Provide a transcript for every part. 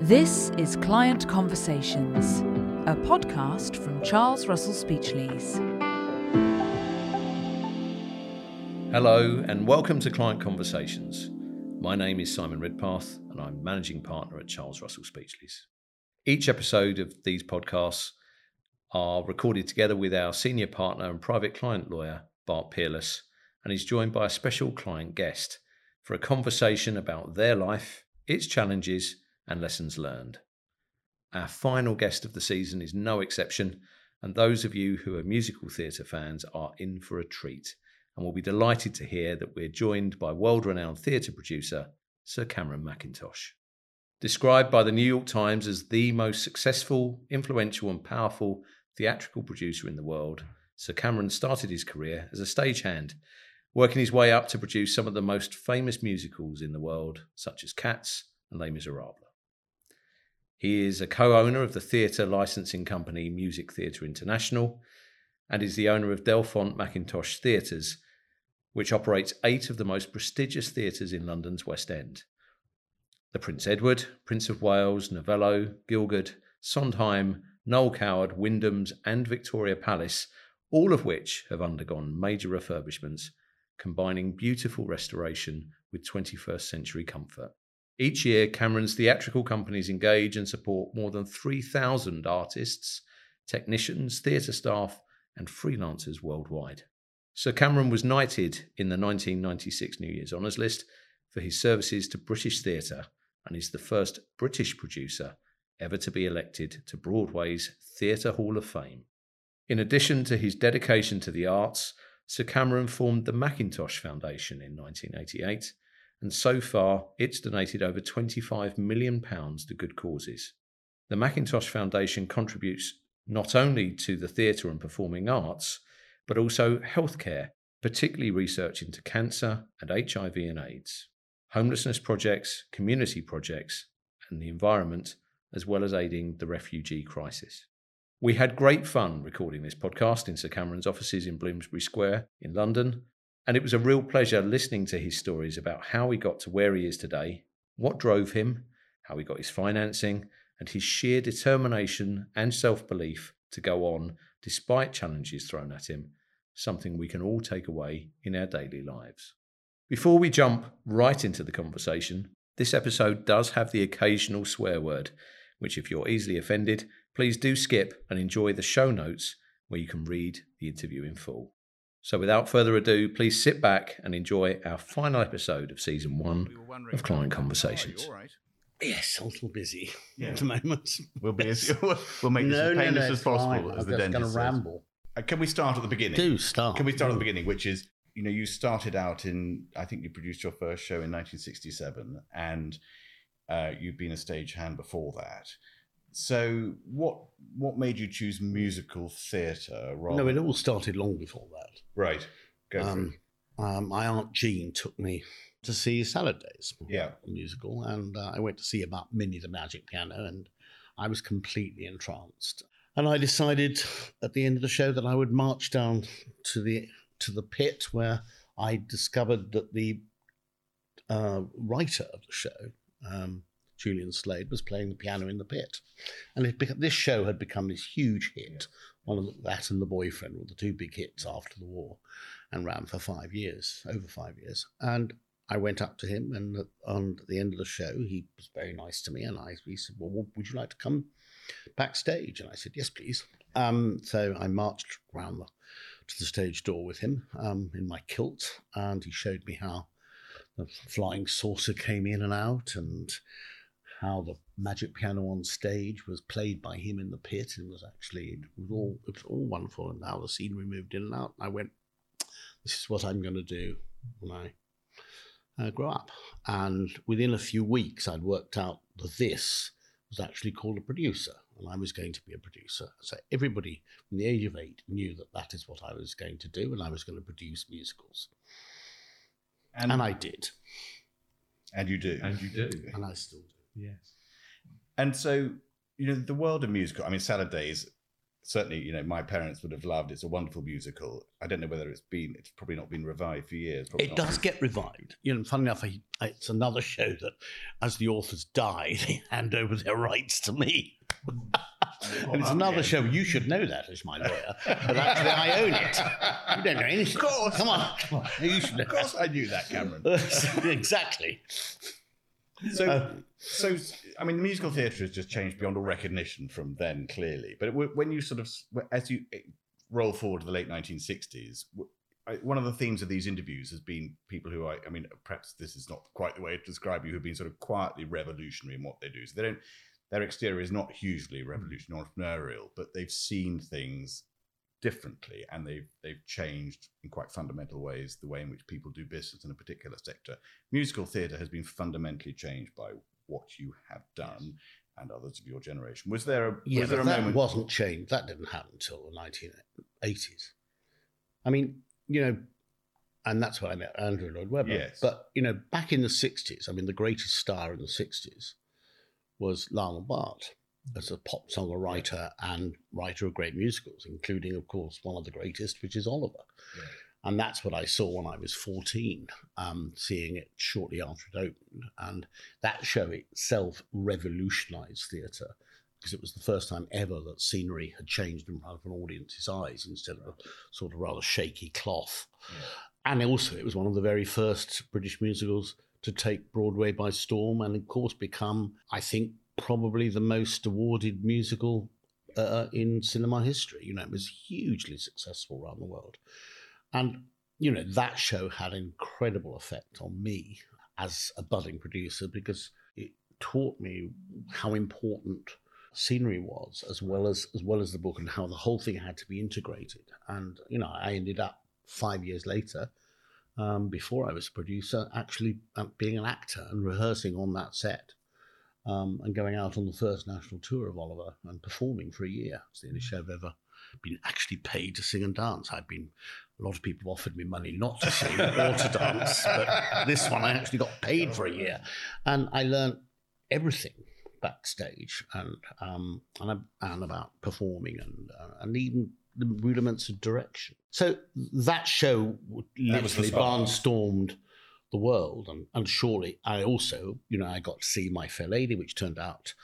This is Client Conversations, a podcast from Charles Russell Speechleys. Hello, and welcome to Client Conversations. My name is Simon Ridpath, and I'm managing partner at Charles Russell Speechleys. Each episode of these podcasts are recorded together with our senior partner and private client lawyer, Bart Peerless, and is joined by a special client guest for a conversation about their life, its challenges, and lessons learned. Our final guest of the season is no exception, and those of you who are musical theatre fans are in for a treat and will be delighted to hear that we're joined by world renowned theatre producer Sir Cameron Mackintosh. Described by the New York Times as the most successful, influential, and powerful theatrical producer in the world, Sir Cameron started his career as a stagehand, working his way up to produce some of the most famous musicals in the world, such as Cats and Les Miserables. He is a co owner of the theatre licensing company Music Theatre International and is the owner of Delfont Mackintosh Theatres, which operates eight of the most prestigious theatres in London's West End the Prince Edward, Prince of Wales, Novello, Gielgud, Sondheim, Noel Coward, Wyndham's, and Victoria Palace, all of which have undergone major refurbishments, combining beautiful restoration with 21st century comfort. Each year, Cameron's theatrical companies engage and support more than 3,000 artists, technicians, theatre staff, and freelancers worldwide. Sir Cameron was knighted in the 1996 New Year's Honours List for his services to British theatre and is the first British producer ever to be elected to Broadway's Theatre Hall of Fame. In addition to his dedication to the arts, Sir Cameron formed the Mackintosh Foundation in 1988, and so far it's donated over £25 million to good causes. The Mackintosh Foundation contributes not only to the theatre and performing arts, but also healthcare, particularly research into cancer and HIV and AIDS, homelessness projects, community projects, and the environment, as well as aiding the refugee crisis. We had great fun recording this podcast in Sir Cameron's offices in Bloomsbury Square in London, and it was a real pleasure listening to his stories about how he got to where he is today, what drove him, how he got his financing, and his sheer determination and self belief to go on despite challenges thrown at him, something we can all take away in our daily lives. Before we jump right into the conversation, this episode does have the occasional swear word, which, if you're easily offended, please do skip and enjoy the show notes where you can read the interview in full. So, without further ado, please sit back and enjoy our final episode of season one of Client Conversations. Yes, a little busy at the moment. We'll be as, we'll make this no, as painless no, as it's possible fine. as I'm the just dentist going to ramble. Uh, Can we start at the beginning? Do start. Can we start at the beginning, which is you know you started out in I think you produced your first show in 1967, and uh, you'd been a stagehand before that. So what what made you choose musical theatre? Rather No, it all started long before that. right. Go Um, um, my aunt Jean took me to see Salad Days, Yeah. a musical, and uh, I went to see about Minnie the Magic Piano, and I was completely entranced. And I decided at the end of the show that I would march down to the to the pit where I discovered that the uh, writer of the show, um, Julian Slade, was playing the piano in the pit, and beca- this show had become this huge hit. One of the, that and the boyfriend were the two big hits after the war, and ran for five years, over five years. And I went up to him, and at the end of the show, he was very nice to me, and I he said, "Well, would you like to come backstage?" And I said, "Yes, please." Um, so I marched round the, to the stage door with him um, in my kilt, and he showed me how the flying saucer came in and out, and how the magic piano on stage was played by him in the pit, and was actually it was all it was all wonderful, and how the scenery moved in and out. I went, "This is what I'm going to do when I uh, grow up." And within a few weeks, I'd worked out that this was actually called a producer, and I was going to be a producer. So everybody from the age of eight knew that that is what I was going to do, and I was going to produce musicals, And, and I did, and you do. And you do. and I still do. Yes. And so, you know, the world of musical, I mean, Salad Days certainly, you know, my parents would have loved. It's a wonderful musical. I don't know whether it's been. It's probably not been revived for years. It not. does get revived. You know, funny enough, I, I- it's another show that, as the authors die, they hand over their rights to me. and it's another show. You should know that as my lawyer, but actually, I own it. You don't know anything. Of course. Come on, come on. You should know. Of course, I knew that, Cameron. exactly. So, Uh, so I mean, the musical theatre has just changed beyond all recognition from then, clearly. But w- when you sort of, as you roll forward to the late 1960s, one of the themes of these interviews has been people who I, I mean, perhaps this is not quite the way to describe you, who've been sort of quietly revolutionary in what they do. So they don't, their exterior is not hugely revolutionary, entrepreneurial, but they've seen things differently and they've they've changed in quite fundamental ways the way in which people do business in a particular sector musical theatre has been fundamentally changed by what you have done and others of your generation. Was there a, Yeah, was there a that moment? wasn't changed. That didn't happen until the 1980s. I mean, you know, and that's when I met Andrew Lloyd Webber. Yes. But, you know, back in the 60s, I mean, the greatest star in the 60s was Lionel Bart as a pop song writer and writer of great musicals, including, of course, one of the greatest, which is Oliver. Yeah. And that's what I saw when I was 14, um, seeing it shortly after it opened. And that show itself revolutionized theatre because it was the first time ever that scenery had changed in front of an audience's eyes instead of a sort of rather shaky cloth. And also, it was one of the very first British musicals to take Broadway by storm and, of course, become, I think, probably the most awarded musical uh, in cinema history. You know, it was hugely successful around the world. And, you know, that show had an incredible effect on me as a budding producer because it taught me how important scenery was as well as as well as the book and how the whole thing had to be integrated and you know i ended up five years later um, before i was a producer actually uh, being an actor and rehearsing on that set um, and going out on the first national tour of oliver and performing for a year. It's the only show i've ever been actually paid to sing and dance. I've been a lot of people offered me money not to sing or to dance but this one i actually got paid for a year. And i learned everything backstage and um, and, and about performing and uh, and even the rudiments of direction. So that show w- That literally barnstormed the world, and and surely I also you know I got to see My Fair Lady, which turned out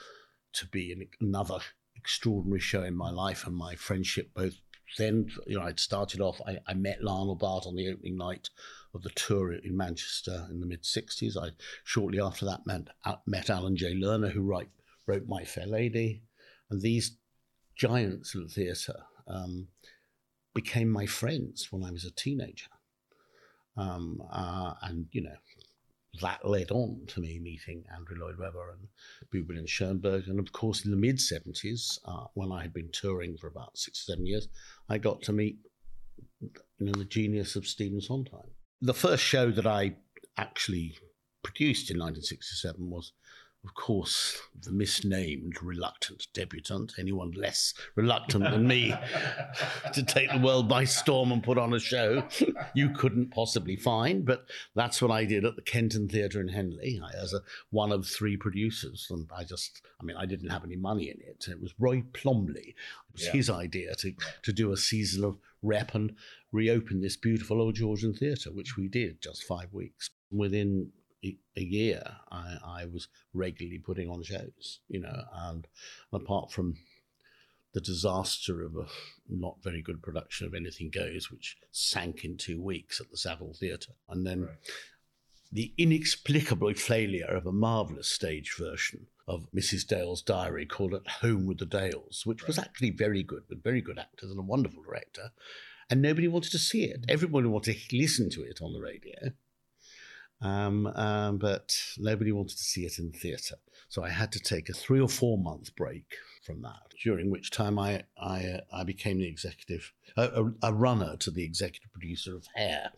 to be an, another extraordinary show in my life and my friendship both. Then you know I'd started off. I, I met Lionel Bart on the opening night of the tour in Manchester in the mid '60s. I shortly after that met, uh, met Alan J. Lerner, who write, wrote My Fair Lady, and these giants of the theatre um, became my friends when I was a teenager. Um, uh, and you know that led on to me meeting Andrew Lloyd Webber and Boublil and Schoenberg, and of course in the mid '70s, uh, when I had been touring for about six or seven years, I got to meet you know the genius of Stephen Sondheim. The first show that I actually produced in 1967 was, of course, the misnamed Reluctant Debutante. Anyone less reluctant than me to take the world by storm and put on a show you couldn't possibly find. But that's what I did at the Kenton Theatre in Henley. I, as a, one of three producers, and I just, I mean, I didn't have any money in it. It was Roy Plomley. It was Yeah. his idea to to do a season of rep and reopen this beautiful old Georgian theatre, which we did just five weeks. Within a year, I, I was regularly putting on shows, you know, and apart from the disaster of a not very good production of Anything Goes, which sank in two weeks at the Savile Theatre, and then Right. the inexplicable failure of a marvellous stage version of Mrs. Dale's diary called At Home with the Dales, which was actually very good, with very good actors and a wonderful director. And nobody wanted to see it. Mm. Everybody wanted to listen to it on the radio. Um, um, but nobody wanted to see it in the theatre. So I had to take a three or four month break from that, during which time I I, uh, I became the executive, a, a, a runner to the executive producer of Hair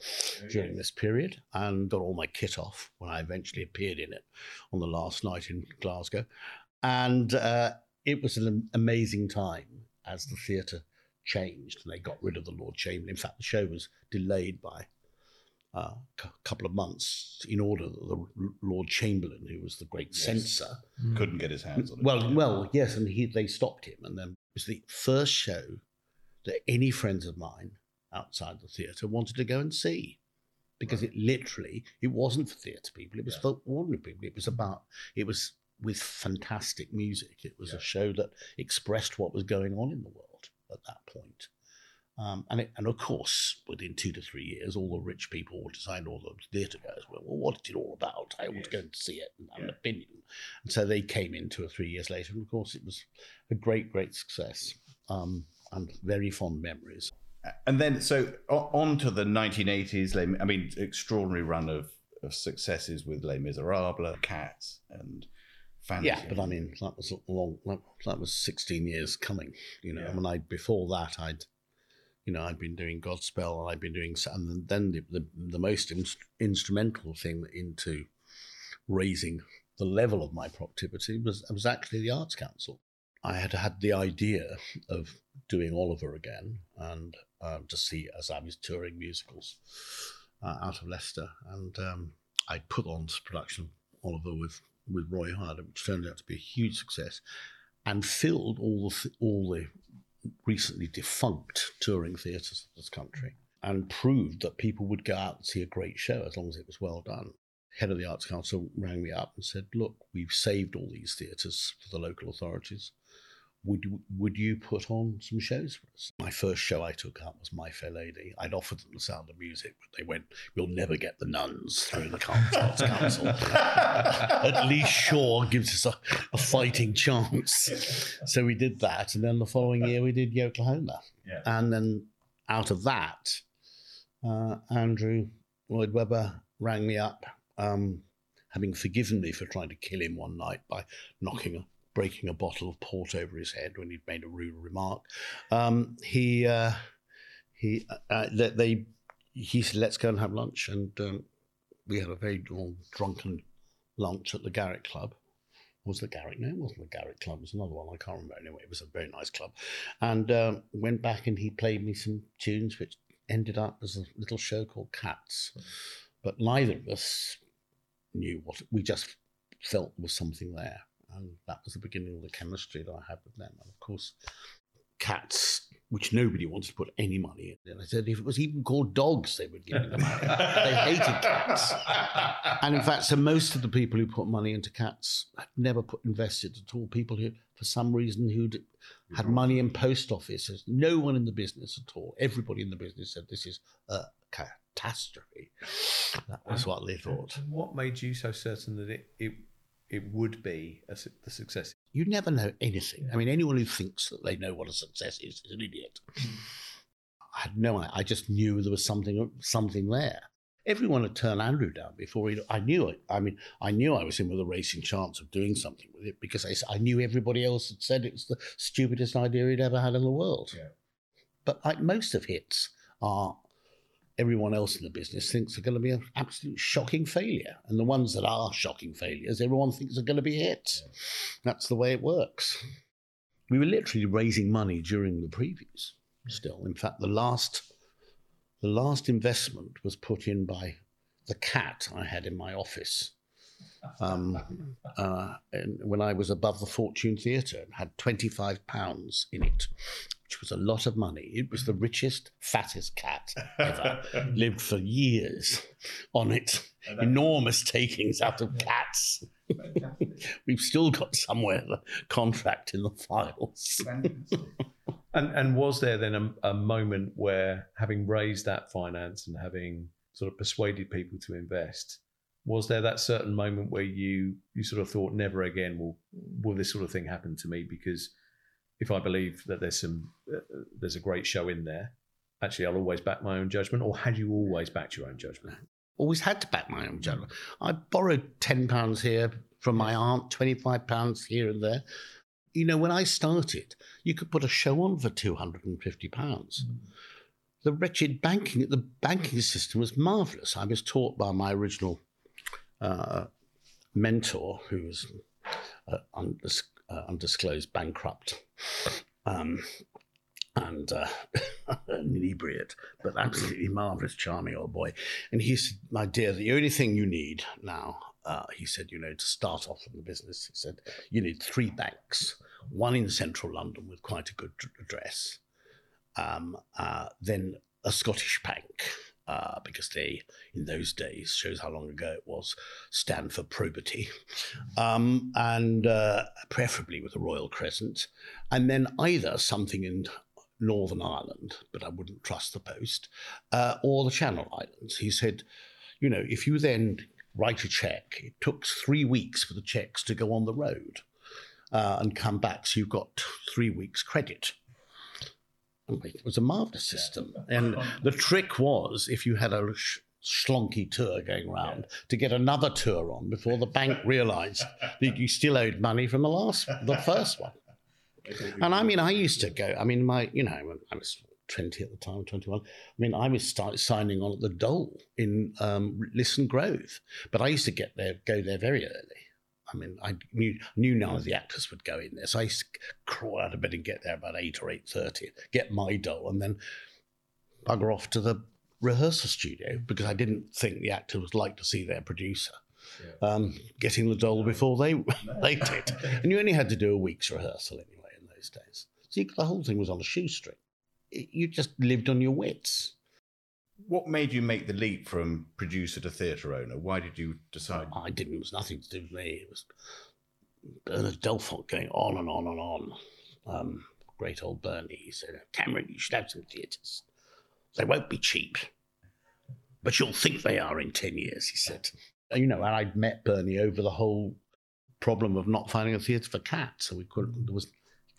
during this period, and got all my kit off when I eventually appeared in it on the last night in Glasgow, and uh, it was an amazing time as the theatre changed and they got rid of the Lord Chamberlain. In fact, the show was delayed by uh, a couple of months in order that the Lord Chamberlain, who was the great Yes. censor, Couldn't get his hands on it. well, well, yes, and he they stopped him, and then it was the first show that any friends of mine outside the theatre wanted to go and see, because it literally it wasn't for theatre people; it was Yeah. for ordinary people. It was about it was with fantastic music. It was Yeah. a show that expressed what was going on in the world at that point. Um, and, it, and of course, within two to three years, all the rich people would decide, all the theatre goers, well, well, what's it all about? I want to go and see it and have an opinion. And so they came in two or three years later. And of course, it was a great, great success um, and very fond memories. and then so on to the 1980s. I mean, extraordinary run of, of successes with Les Miserables, Cats, and Fantasy. Yeah, but I mean, that was a long, that, that was 16 years coming. You know, Yeah. I mean, I, before that, I'd, you know, I'd been doing Godspell and I'd been doing, and then the, the, the most inst- instrumental thing into raising the level of my productivity was, was actually the Arts Council. I had had the idea of doing Oliver again and um, to see as I was touring musicals uh, out of Leicester. And um, I put on production, Oliver, with, with Roy Harder, which turned out to be a huge success and filled all the, all the recently defunct touring theatres of this country and proved that people would go out and see a great show as long as it was well done. Head of the Arts Council rang me up and said, "Look, we've saved all these theatres for the local authorities. Would you, would you put on some shows for us?" My first show I took up was My Fair Lady. I'd offered them the Sound of Music, but they went, "We'll never get the nuns through the Arts Council." At least Shaw gives us a, a fighting chance. So we did that, and then the following year we did Oklahoma, Yeah. and then out of that, uh, Andrew Lloyd Webber rang me up, um, having forgiven me for trying to kill him one night by knocking a breaking a bottle of port over his head when he'd made a rude remark. Um, he uh, he uh, they, they he said, "Let's go and have lunch," and um, we had a very long drunken lunch at the Garrick Club. Was the Garrick? No, wasn't the Garrick Club. It was another one. I can't remember. Anyway, it was a very nice club. And um, went back and he played me some tunes, which ended up as a little show called Cats. But neither of us knew what we just felt was something there. And that was the beginning of the chemistry that I had with them. And of course, Cats, which nobody wanted to put any money in. And I said if it was even called dogs, they would give me the money. they hated cats. And in fact, so most of the people who put money into cats had never put invested at all. People who, for some reason, who'd had money in post offices. No one in the business at all. Everybody in the business said this is a catastrophe. That was what they thought. What made you so certain that it it, it would be a, the success? You never know anything. I mean, anyone who thinks that they know what a success is is an idiot. I had no idea. I just knew there was something something there. Everyone had turned Andrew down before he. I knew it. I mean, I knew I was in with a racing chance of doing something with it because I knew everybody else had said it was the stupidest idea he'd ever had in the world. Yeah. But like most of hits are, everyone else in the business thinks are going to be an absolute shocking failure, and the ones that are shocking failures, everyone thinks are going to be hits. That's the way it works. We were literally raising money during the previews. Still, in fact, the last the last investment was put in by the cat I had in my office um, uh, and when I was above the Fortune Theatre and had twenty five pounds in it, which was a lot of money. It was the richest, fattest cat ever. Lived for years on it. Enormous takings out of cats. We've still got somewhere the contract in the files. And and was there then a, a moment where, having raised that finance and having sort of persuaded people to invest, was there that certain moment where you you sort of thought, never again will will this sort of thing happen to me? Because if I believe that there's some uh, there's a great show in there, actually I'll always back my own judgment. Or had you always backed your own judgment? Always had to back my own judgment. I borrowed ten pounds here from my aunt, twenty five pounds here and there. You know, when I started, you could put a show on for two hundred and fifty pounds. The wretched banking, the banking system was marvelous. I was taught by my original uh, mentor, who was uh, undis- uh, undisclosed bankrupt, um, and uh, inebriate, but absolutely marvelous, charming old boy. And he said, "My dear, the only thing you need now." Uh, he said, you know, to start off in the business, he said, you need three banks, one in central London with quite a good address, um, uh, then a Scottish bank, uh, because they, in those days, shows how long ago it was, stand for probity, um, and uh, preferably with a royal crescent, and then either something in Northern Ireland, but I wouldn't trust the post, uh, or the Channel Islands. He said, you know, if you then write a check, it took three weeks for the checks to go on the road uh, and come back, so you've got three weeks credit. It was a marvelous system. And the trick was if you had a sh- schlonky tour going around to get another tour on before the bank realized that you still owed money from the last, the first one. And I mean, I used to go, I mean, my, you know, I was 20 at the time, 21. I mean, I was start signing on at the Dole in um, Lisson Grove, but I used to get there, go there very early. I mean, I knew knew none of the actors would go in there, so I crawl out of bed and get there about eight or eight thirty, get my doll, and then bugger off to the rehearsal studio because I didn't think the actors would like to see their producer yeah. um, getting the doll before they they did, and you only had to do a week's rehearsal anyway in those days. So you, the whole thing was on a shoestring. It, you just lived on your wits. What made you make the leap from producer to theatre owner? Why did you decide? I didn't. It was nothing to do with me. It was Bernard Delfont going on and on and on. Um, great old Bernie. He said, Cameron, you should have some theatres. They won't be cheap, but you'll think they are in 10 years, he said. You know, and I'd met Bernie over the whole problem of not finding a theatre for cats. So we couldn't, there was,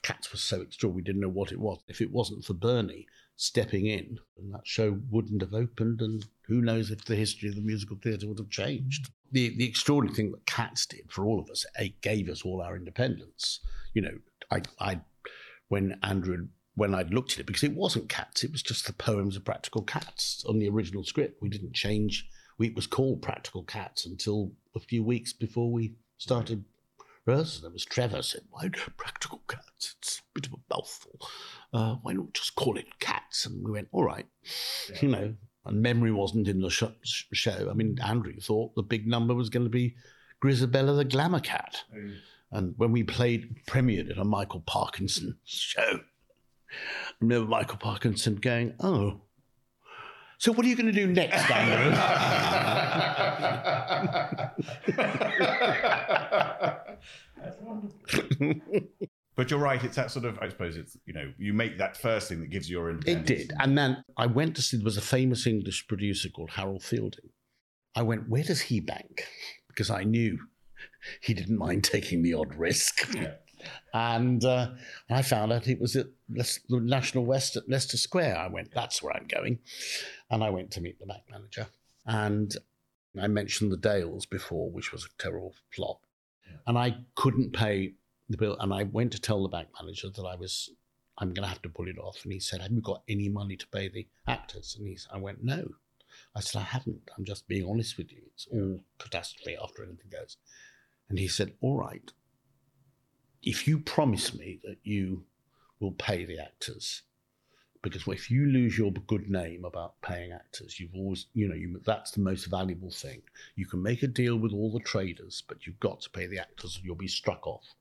cats was so extraordinary, we didn't know what it was. If it wasn't for Bernie, stepping in, and that show wouldn't have opened, and who knows if the history of the musical theatre would have changed. The the extraordinary thing that Cats did for all of us, it gave us all our independence. You know, I I when Andrew when I'd looked at it because it wasn't Cats, it was just the poems of Practical Cats on the original script. We didn't change. We, it was called Practical Cats until a few weeks before we started rehearsal. There was Trevor said, "Why Practical Cats? It's a bit of a mouthful." uh, why not just call it cats? And we went, all right, yeah. you know. And memory wasn't in the sh- show. I mean, Andrew thought the big number was going to be Grizabella the Glamour Cat. Mm. And when we played, premiered at a Michael Parkinson show, I remember Michael Parkinson going, oh, so what are you going to do next, Andrew? But you're right. It's that sort of, I suppose it's, you know, you make that first thing that gives you your independence. It did. And then I went to see, there was a famous English producer called Harold Fielding. I went, where does he bank? Because I knew he didn't mind taking the odd risk. Yeah. And uh, I found out it was at the National West at Leicester Square. I went, that's where I'm going. And I went to meet the bank manager. And I mentioned the Dales before, which was a terrible flop. And I couldn't pay the bill, and I went to tell the bank manager that I was I'm going to have to pull it off. And he said, "Have you got any money to pay the actors?" And he, I went, "No." I said, "I haven't. I'm just being honest with you. It's all catastrophe after anything goes." And he said, "All right. If you promise me that you will pay the actors, because if you lose your good name about paying actors, you've always, you know, you, that's the most valuable thing. You can make a deal with all the traders, but you've got to pay the actors, or you'll be struck off."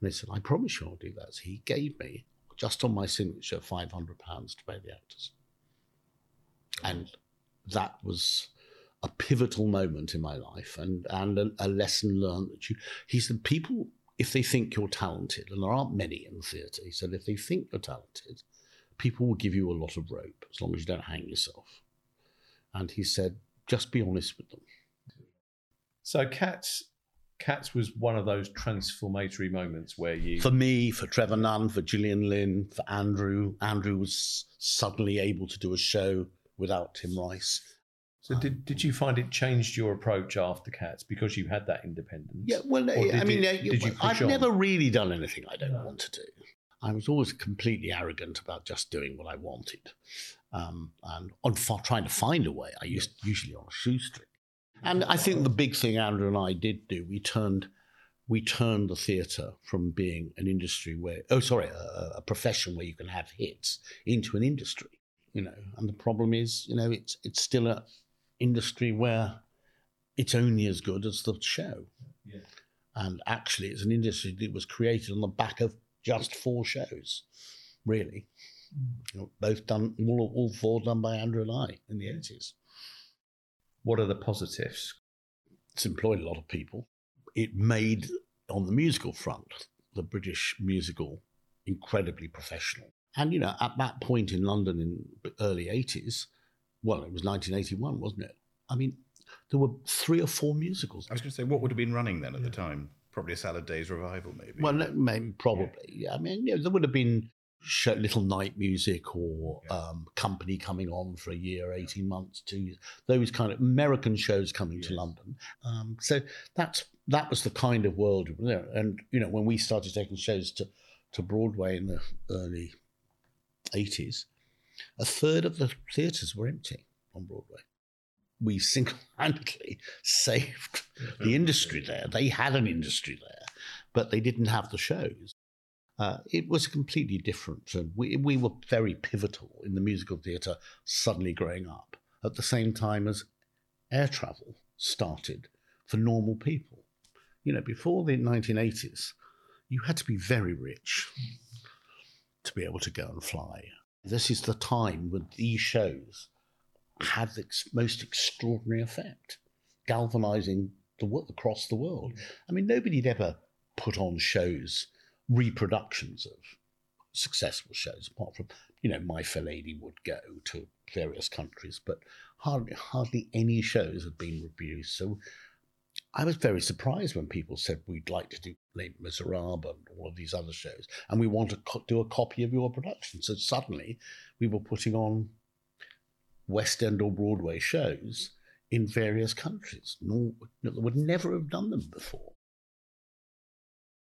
And they said, I promise you I'll do that. So he gave me, just on my signature, £500 to pay the actors. And that was a pivotal moment in my life and, and a, a lesson learned that you, he said, people, if they think you're talented, and there aren't many in the theatre, he said, if they think you're talented, people will give you a lot of rope as long as you don't hang yourself. And he said, just be honest with them. So Cats Cats was one of those transformatory moments where you. For me, for Trevor Nunn, for Gillian Lynne, for Andrew. Andrew was suddenly able to do a show without Tim Rice. So did, did you find it changed your approach after Cats because you had that independence? Yeah, well, I mean, it, did you I've on? never really done anything I don't no. want to do. I was always completely arrogant about just doing what I wanted, um, and on trying to find a way. I used usually on a shoestring. And I think the big thing Andrew and I did do, we turned we turned the theatre from being an industry where, oh, sorry, a, a, profession where you can have hits into an industry, you know. And the problem is, you know, it's it's still an industry where it's only as good as the show. Yeah. And actually, it's an industry that was created on the back of just four shows, really. Mm. You know, both done, all, all four done by Andrew and I in the 80s. What are the positives? It's employed a lot of people. It made, on the musical front, the British musical incredibly professional. And, you know, at that point in London in the early 80s, well, it was 1981, wasn't it? I mean, there were three or four musicals. I was going to say, what would have been running then at yeah. the time? Probably a Salad Days revival, maybe. Well, maybe, probably. Yeah. I mean, you know, there would have been show, little night music or yeah. um, company coming on for a year, 18 months, two years, those kind of American shows coming yes. to London. Um, so that's that was the kind of world. And, you know, when we started taking shows to, to Broadway in the early 80s, a third of the theatres were empty on Broadway we single-handedly saved the industry there. They had an industry there, but they didn't have the shows. Uh, it was completely different. And we, we were very pivotal in the musical theatre suddenly growing up at the same time as air travel started for normal people. You know, before the 1980s, you had to be very rich to be able to go and fly. This is the time when these shows had the most extraordinary effect, galvanizing the world across the world. Mm. I mean, nobody had ever put on shows, reproductions of successful shows, apart from, you know, My Fair Lady would go to various countries, but hardly, hardly any shows had been reproduced. So I was very surprised when people said we'd like to do Les Miserables and all of these other shows, and we want to co- do a copy of your production. So suddenly we were putting on West End or Broadway shows in various countries. No, they would never have done them before.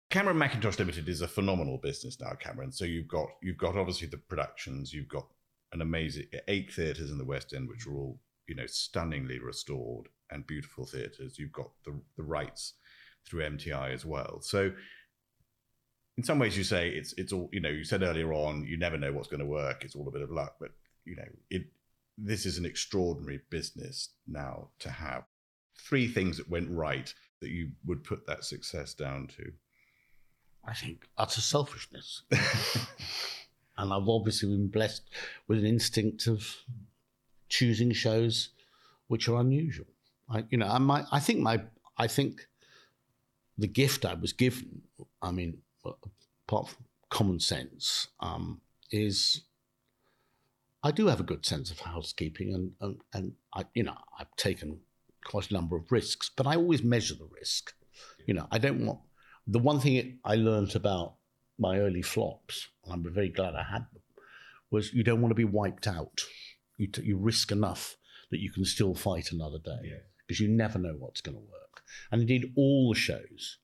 Cameron Mackintosh Limited is a phenomenal business now, Cameron. So you've got you've got obviously the productions, you've got an amazing eight theatres in the West End, which are all you know stunningly restored and beautiful theatres. You've got the the rights through MTI as well. So in some ways, you say it's it's all you know. You said earlier on, you never know what's going to work. It's all a bit of luck, but you know it this is an extraordinary business now to have. Three things that went right that you would put that success down to? I think utter selfishness. and I've obviously been blessed with an instinct of choosing shows which are unusual. I, you know, I, my, I think my, I think the gift I was given, I mean, apart from common sense, um, is I do have a good sense of housekeeping, and and, and I, you know, I've taken quite a number of risks, but I always measure the risk. You know, I don't want the one thing I learned about my early flops, and I'm very glad I had them, was you don't want to be wiped out. You, t- you risk enough that you can still fight another day because yeah. you never know what's going to work. And indeed, all the shows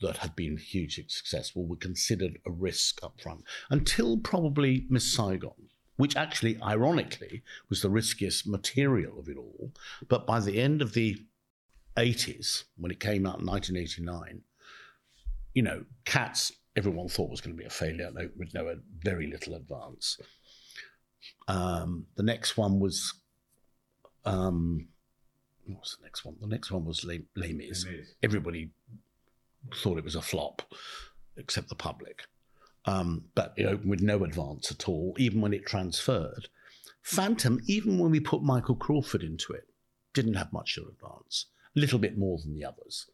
that had been hugely successful were considered a risk up front until probably Miss Saigon which actually, ironically, was the riskiest material of it all. But by the end of the 80s, when it came out in 1989, you know, Cats, everyone thought was going to be a failure with no very little advance. Um, the next one was, um, what was the next one? The next one was Les, Les Mis. Everybody thought it was a flop, except the public um, but you know, with no advance at all, even when it transferred. Phantom, even when we put Michael Crawford into it, didn't have much of an advance, a little bit more than the others,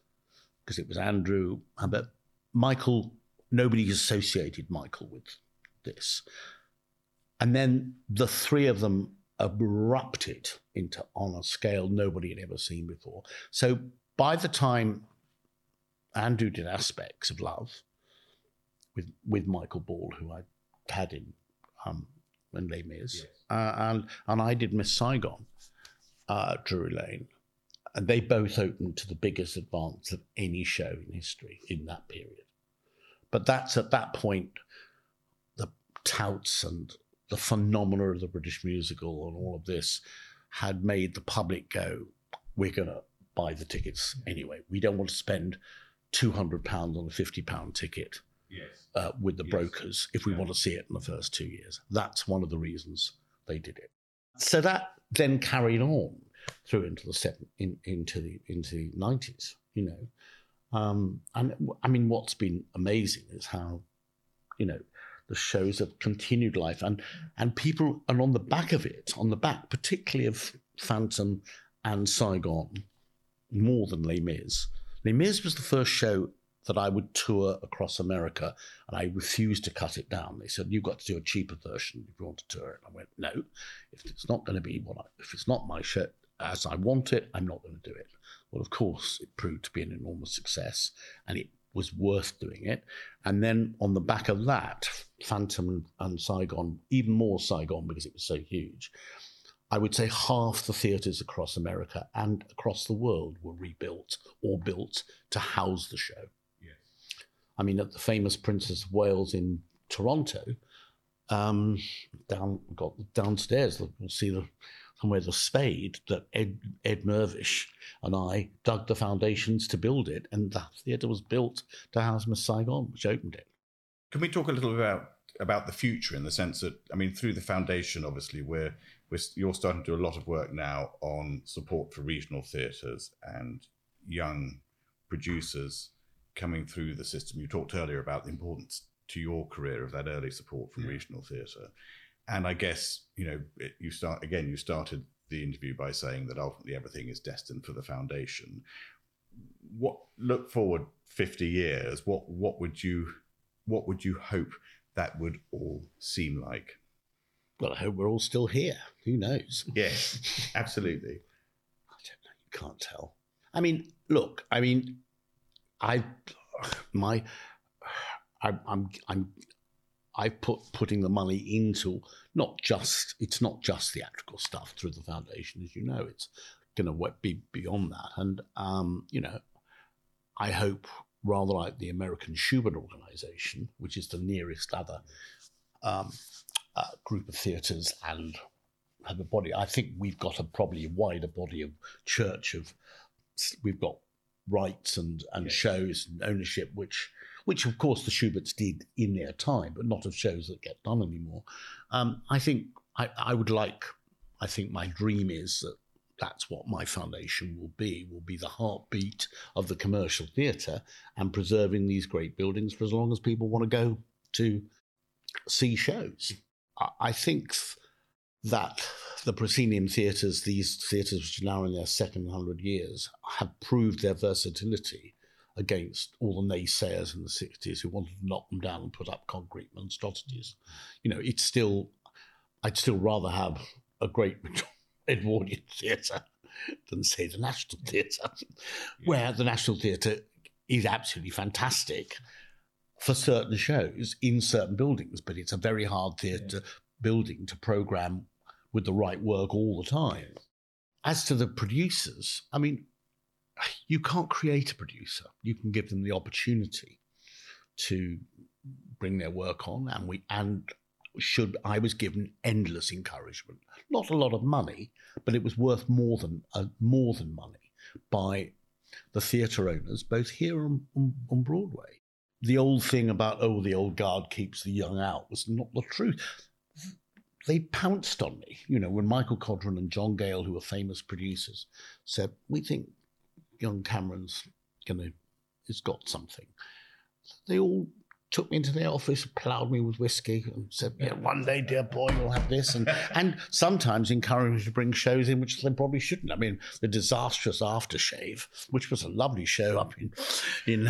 because it was Andrew, but Michael, nobody associated Michael with this. And then the three of them erupted into on a scale nobody had ever seen before. So by the time Andrew did aspects of love, with with Michael Ball, who I had in um, in Les Mis, yes. uh, and and I did Miss Saigon, uh, Drury Lane, and they both opened to the biggest advance of any show in history in that period. But that's at that point, the touts and the phenomena of the British musical and all of this had made the public go, we're going to buy the tickets anyway. We don't want to spend two hundred pounds on a fifty pound ticket Yes. uh, with the Yes. brokers if we Yeah. want to see it in the first two years. That's one of the reasons they did it. So that then carried on through into the seven, in, into the into the nineties. You know, um, and I mean, what's been amazing is how, you know, the shows have continued life, and and people, and on the back of it, on the back, particularly of Phantom and Saigon, more than Les Mis. Les Mis was the first show that I would tour across America, and I refused to cut it down. They said you've got to do a cheaper version if you want to tour it. I went no, if it's not going to be what I, if it's not my show as I want it, I'm not going to do it. Well, of course, it proved to be an enormous success, and it was worth doing it. And then on the back of that, Phantom and Saigon, even more Saigon because it was so huge. I would say half the theatres across America and across the world were rebuilt or built to house the show. I mean, at the famous Princess of Wales in Toronto, um, down got downstairs. We'll see the somewhere the spade that Ed Ed Mirvish and I dug the foundations to build it, and the theatre was built to house Miss Saigon, which opened it. Can we talk a little bit about about the future in the sense that I mean, through the foundation, obviously, we're, we're you're starting to do a lot of work now on support for regional theatres and young producers coming through the system. You talked earlier about the importance to your career of that early support from Yeah. regional theatre, and I guess you know it, you start again. You started the interview by saying that ultimately everything is destined for the foundation. What look forward fifty years? What what would you what would you hope that would all seem like? Well, I hope we're all still here. Who knows? Yes, absolutely. I don't know. You can't tell. I mean, look. I mean, I my I, I'm I'm I put putting the money into not just it's not just theatrical stuff through the foundation, as you know. It's going to be beyond that, and um, you know, I hope rather like the American Shubert Organization, which is the nearest other um, uh, group of theatres and have a body. I think we've got a probably wider body of church of we've got rights and and Yes. shows and ownership, which which of course the Shuberts did in their time, but not of shows that get done anymore. Um, I think I, I would like. I think my dream is that that's what my foundation will be. Will be the heartbeat of the commercial theatre and preserving these great buildings for as long as people want to go to see shows. I, I think that the proscenium theatres, these theatres which are now in their second hundred years, have proved their versatility against all the naysayers in the 60s who wanted to knock them down and put up concrete monstrosities. Mm. You know, it's still, I'd still rather have a great Edwardian theatre than, say, the National Theatre, where the National Theatre is absolutely fantastic for certain shows in certain buildings, but it's a very hard theatre building to program with the right work all the time. As to the producers, I mean, you can't create a producer. You can give them the opportunity to bring their work on, and we and should I was given endless encouragement, not a lot of money, but it was worth more than uh, more than money by the theatre owners, both here and on, on Broadway. The old thing about oh the old guard keeps the young out was not the truth they pounced on me. You know, when Michael Codron and John Gale, who were famous producers, said, "We think young Cameron's gonna has got something," they all took me into their office, ploughed me with whiskey, and said, "Yeah, one day, dear boy, you'll have this," and and sometimes encouraged me to bring shows in which they probably shouldn't. I mean, the disastrous aftershave, which was a lovely show up in in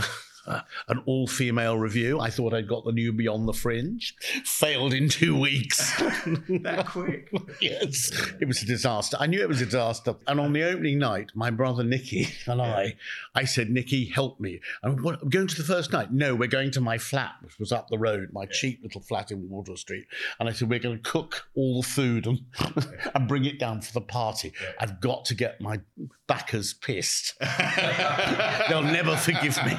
uh, an all female revue. I thought I'd got the new Beyond the Fringe. Failed in two weeks. that quick. yes, it was a disaster. I knew it was a disaster. And on the opening night, my brother Nicky and I, I said, Nicky, help me. What, going to the first night? No, we're going to my flat, which was up the road, my cheap little flat in Water Street. And I said, we're going to cook all the food and, and bring it down for the party. I've got to get my backers pissed. They'll never forgive me.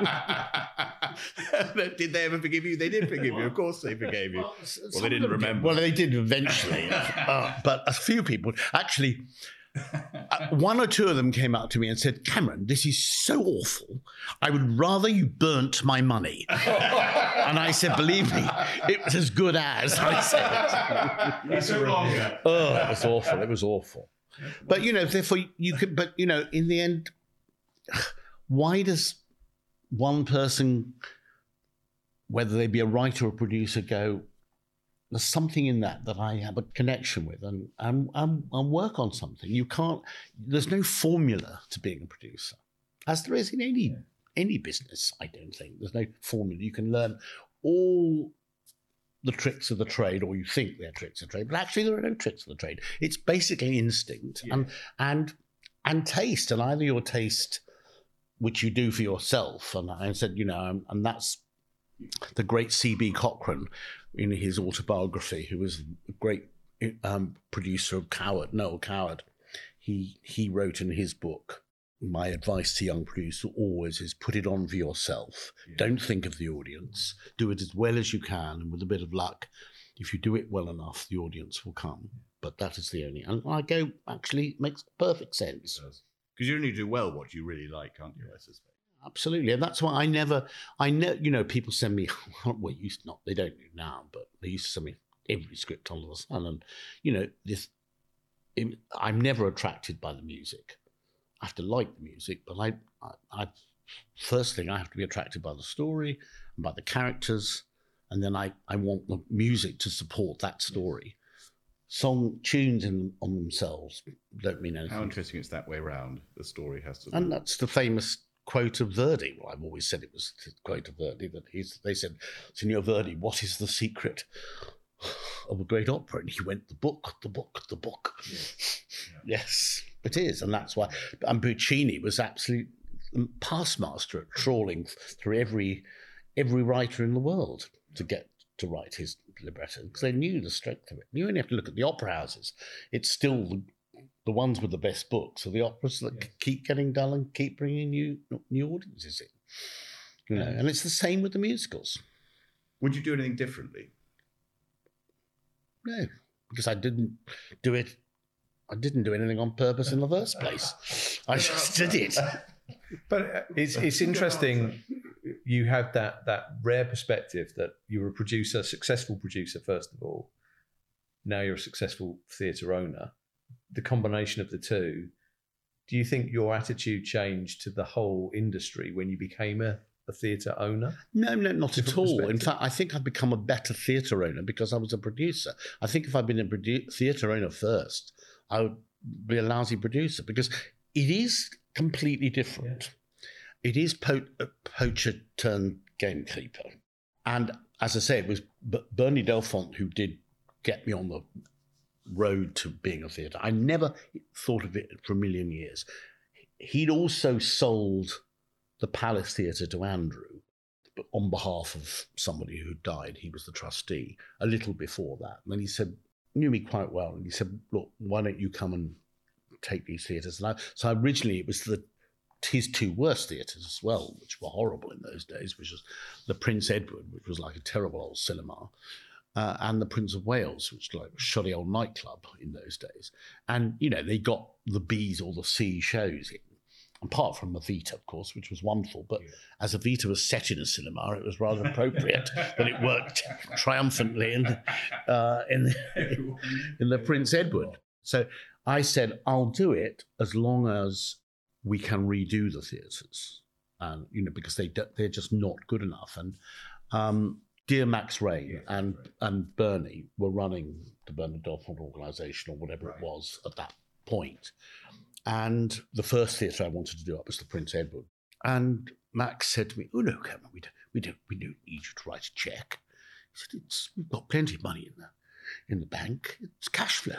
did they ever forgive you? They did forgive you. Of course they forgave you. Well, they didn't of them did. remember. Well, they did eventually, uh, but a few people actually. uh, one or two of them came up to me and said, Cameron, this is so awful. I would rather you burnt my money. and I said, believe me, it was as good as I said. It's no longer. Oh, it was awful. It was awful. But you know, therefore you could. But you know, in the end, why does one person, whether they be a writer or a producer, go? There's something in that that I have a connection with, and and, and, and work on something. You can't. There's no formula to being a producer, as there is in any any business. I don't think there's no formula. You can learn all the tricks of the trade, or you think they're tricks of the trade, but actually there are no tricks of the trade. It's basically instinct and and and taste, and either your taste, which you do for yourself, and I said, you know, and, that's the great C.B. Cochran in his autobiography, who was a great um, producer of Coward, Noel Coward. He he wrote in his book my advice to young producers always is put it on for yourself. Yeah. Don't think of the audience. Do it as well as you can, and with a bit of luck, if you do it well enough, the audience will come. But that is the only. And I go, actually, it makes perfect sense. Because you only do well what you really like, can't you? I suspect. Absolutely, and that's why I never, I know, you know, people send me. Well, used not, they don't do now, but they used to send me every script under the sun, and you know, this. it- I'm never attracted by the music. I have to like the music, but I, I, I, first thing I have to be attracted by the story and by the characters, and then I, I want the music to support that story. Song tunes in on themselves don't mean anything. How interesting it's that way round. The story has to. And that's the famous quote of Verdi. Well, I've always said it was the quote of Verdi that he's, they said, Signor Verdi, what is the secret of a great opera? And he went, the book, the book, the book. Yes, it is. And that's why. And Puccini was absolute past master at trawling through every every writer in the world to get to write his libretto because they knew the strength of it. You only have to look at the opera houses. It's still the, the ones with the best books are the operas that Yes. keep getting done and keep bringing new new audiences in. You know, and it's the same with the musicals. Would you do anything differently? No, because I didn't do it. I didn't do anything on purpose in the first place. I just did it. But uh, it's it's interesting. You have that that rare perspective that you were a producer, successful producer first of all. Now you're a successful theatre owner. The combination of the two. Do you think your attitude changed to the whole industry when you became a, a theatre owner? No, no, not at all. In fact, I think I've become a better theatre owner because I was a producer. I think if I'd been a produ- theatre owner first, I would be a lousy producer because it is completely different. It is po- uh, poacher turned gamekeeper. And as I say, it was B- Bernie Delfont who did get me on the road to being a theatre. I never thought of it for a million years. He'd also sold the Palace Theatre to Andrew but on behalf of somebody who died. He was the trustee a little before that. And then he said, knew me quite well. And he said, look, why don't you come and take these theatres? And so originally it was the his two worst theatres as well, which were horrible in those days, which was the Prince Edward, which was like a terrible old cinema, uh, and the Prince of Wales, which was like a shoddy old nightclub in those days. And, you know, they got the B's or the C shows in, apart from Evita, of course, which was wonderful. But as Evita was set in a cinema, it was rather appropriate that it worked triumphantly in, uh, in, the, in the Prince Edward. So I said, I'll do it as long as we can redo the theatres, and you know because they they're just not good enough. And um, dear Max Rayne Yes, and right. and Bernie were running the Bernard Delfont organisation or whatever Right. it was at that point. And the first theatre I wanted to do up was the Prince Edward. And Max said to me, "Oh no, Cameron, we don't, we don't, we don't need you to write a check." He said, "It's we've got plenty of money in the in the bank. It's cash flow."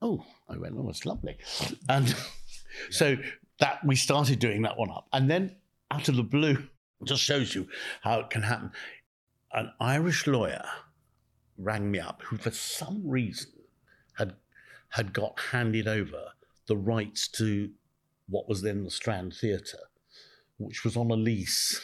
Oh, I went, "Oh, it's lovely," and so that we started doing that one up, and then out of the blue, just shows you how it can happen. An Irish lawyer rang me up, who for some reason had had got handed over the rights to what was then the Strand Theatre, which was on a lease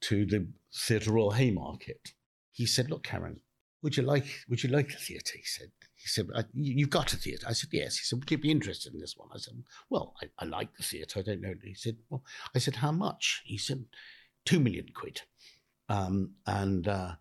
to the Theatre Royal Haymarket. He said, "Look, Karen, would you like would you like the theatre? He said. He said, "I- you- "You've got a theatre." I said, "Yes." He said, "Would you be interested in this one?" I said, "Well, I, I like the theatre. I don't know." He said, "Well," I said, "How much?" He said, two million quid." Um, and uh,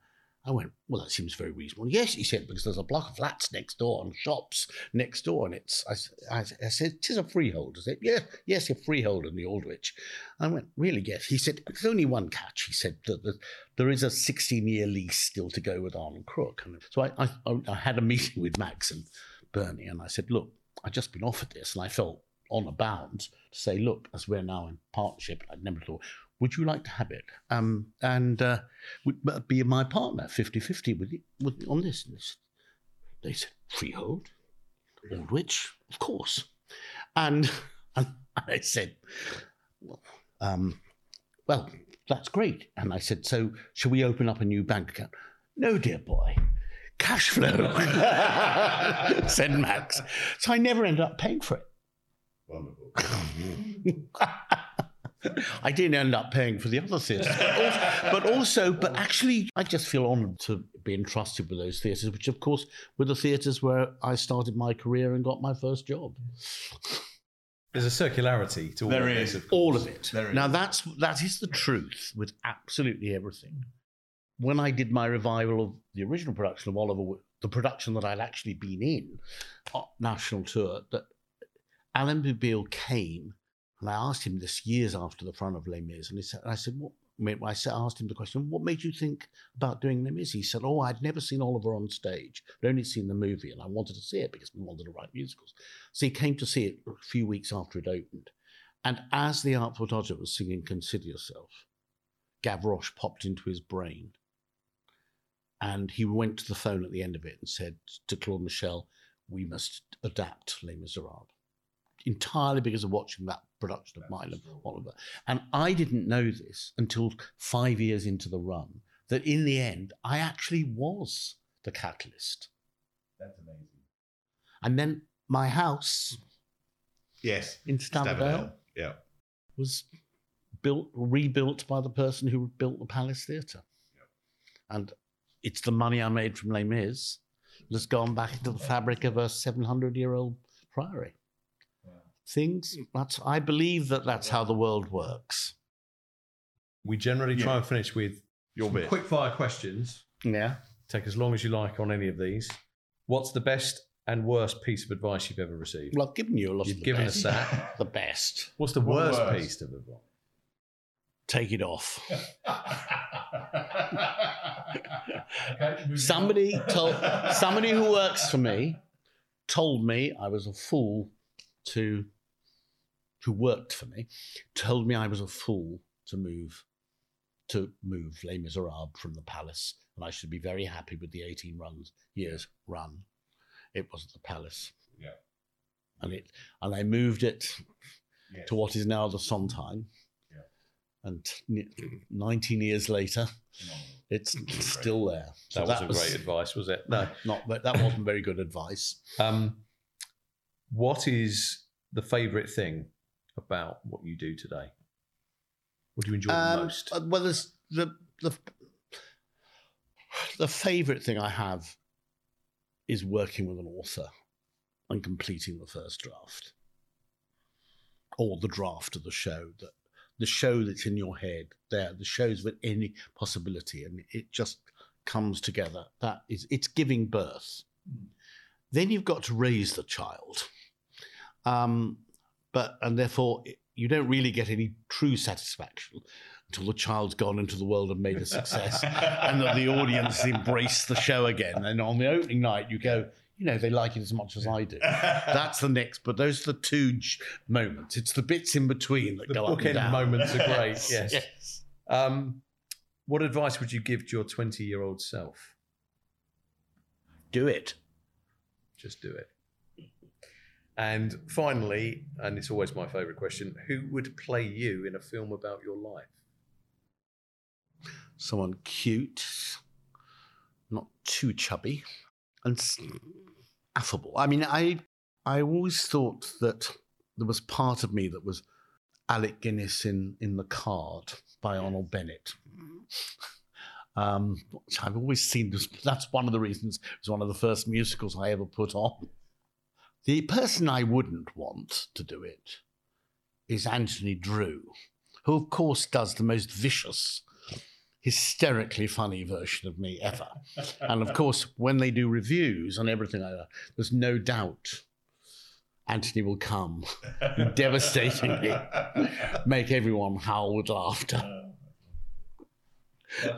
I went, "Well, that seems very reasonable." Yes, he said, because there's a block of flats next door and shops next door, and it's. I said, "Tis a freehold." I said, "Yeah, yes, a freehold in the Aldwych." I went, "Really? Yes." He said, "There's only one catch." He said that the, there is a 16 year lease still to go with Arnold Crook. And so I, I, I had a meeting with Max and Bernie, and I said, Look, I've just been offered this, and I felt on a bound to say, Look, as we're now in partnership, I'd never thought, would you like to have it? Um, and uh, would be my partner 50 50 with, you- with, on this. And they said, they said, Freehold? Aldwych? Of course. And, and I said, well, um, well, that's great. And I said, so shall we open up a new bank account? No, dear boy. Cash flow, said Max. So I never ended up paying for it. Wonderful. I didn't end up paying for the other theatres, but also, but also, but actually, I just feel honoured to be entrusted with those theatres, which, of course, were the theatres where I started my career and got my first job. There's a circularity to all There of is. this. Of All of it. There Now is. that's that is the truth with absolutely everything. When I did my revival of the original production of Oliver, the production that I'd actually been in, uh, national tour, that Alain Boublil came, and I asked him this years after the front of Les Mis, and he said, I said, what? I asked him the question, what made you think about doing Les Mis? He said, oh, I'd never seen Oliver on stage, I'd only seen the movie, and I wanted to see it because we wanted to write musicals. So he came to see it a few weeks after it opened. And as the Artful Dodger was singing Consider Yourself, Gavroche popped into his brain. And he went to the phone at the end of it and said to Claude Michel, We must adapt Les Miserables. Entirely because of watching that production of mine of Oliver. And I didn't know this until five years into the run, that in the end, I actually was the catalyst. That's amazing. And then my house Yes. in Stavordale. Yeah. was built, rebuilt by the person who built the Palace Theatre. And it's the money I made from Les Mis that's gone back into the fabric of a 700 year old priory. Things, mm. that's, I believe that that's how the world works. We generally try Yeah. and finish with Your bit. quick fire questions. Yeah. Take as long as you like on any of these. What's the best and worst piece of advice you've ever received? Well, I've given you a lot You've of the given best. us that. The best. What's the worst, worst? piece of advice? Take it off. Somebody told somebody who works for me told me I was a fool to who worked for me told me I was a fool to move to move Les Miserables from the palace and I should be very happy with the 18 runs years run. It was the palace. Yeah. And it and I moved it Yes. to what is now the Sondheim. Yeah. And n- 19 years later, Phenomenal. it's still there. So That, was a great advice, was it? No. not that wasn't very good advice. Um, what is the favourite thing about what you do today? What do you enjoy the Um, most? uh, well, there's the the the favourite thing I have is working with an author and completing the first draft or the draft of the show that the show that's in your head. There the shows with any possibility and it just comes together. That is it's giving birth. Then you've got to raise the child. Um, but and therefore you don't really get any true satisfaction until the child's gone into the world and made a success and that the audience embrace the show again and on the opening night you go you know they like it as much as i do that's the next but those are the two j- moments it's the bits in between that The go up and down moments are great, yes. yes. Um, what advice would you give to your 20 year old self? do it Just do it. And finally, and it's always my favourite question who would play you in a film about your life? someone cute not too chubby and affable i mean i i always thought that there was part of me that was alec guinness in in the card by arnold bennett Um, I've always seen this. That's one of the reasons it was one of the first musicals I ever put on. The person I wouldn't want to do it is Anthony Drewe, who, of course, does the most vicious, hysterically funny version of me ever. and of course, when they do revues on everything like that, there's no doubt Anthony will come devastatingly, make everyone howl with laughter. Uh,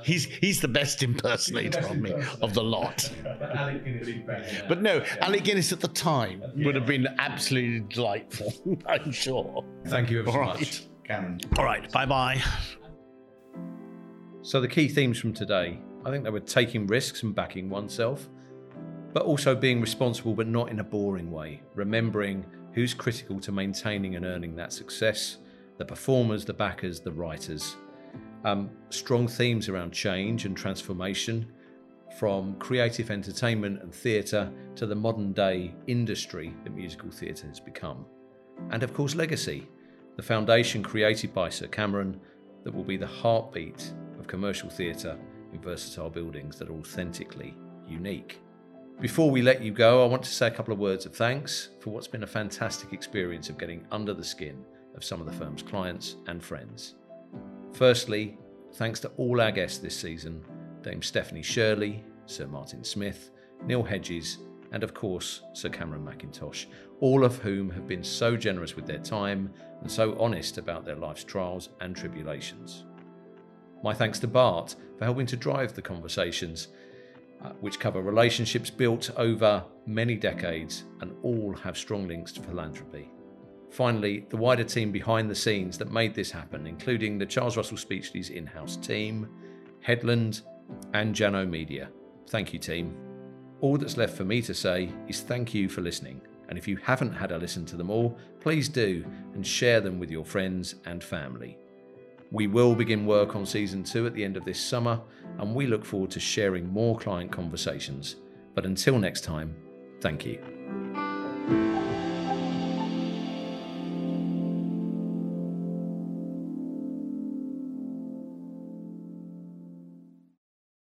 He's he's the best impersonator of me of the lot. But Guinness, but no, Alec Guinness at the time would have been absolutely delightful, I'm sure. Thank you ever All so right. much. Cameron. All right, bye bye. So, the key themes from today, I think they were taking risks and backing oneself, but also being responsible, but not in a boring way, remembering who's critical to maintaining and earning that success the performers, the backers, the writers. Um, strong themes around change and transformation, from creative entertainment and theatre to the modern day industry that musical theatre has become. And of course, legacy, the foundation created by Sir Cameron that will be the heartbeat of commercial theatre in versatile buildings that are authentically unique. Before we let you go, I want to say a couple of words of thanks for what's been a fantastic experience of getting under the skin of some of the firm's clients and friends. Firstly, thanks to all our guests this season Dame Stephanie Shirley, Sir Martin Smith, Neil Hedges, and of course, Sir Cameron Mackintosh, all of whom have been so generous with their time and so honest about their life's trials and tribulations. My thanks to Bart for helping to drive the conversations, uh, which cover relationships built over many decades and all have strong links to philanthropy. Finally, the wider team behind the scenes that made this happen, including the Charles Russell Speechlys in house team, Headland, and Jano Media. Thank you, team. All that's left for me to say is thank you for listening. And if you haven't had a listen to them all, please do and share them with your friends and family. We will begin work on season two at the end of this summer, and we look forward to sharing more client conversations. But until next time, thank you.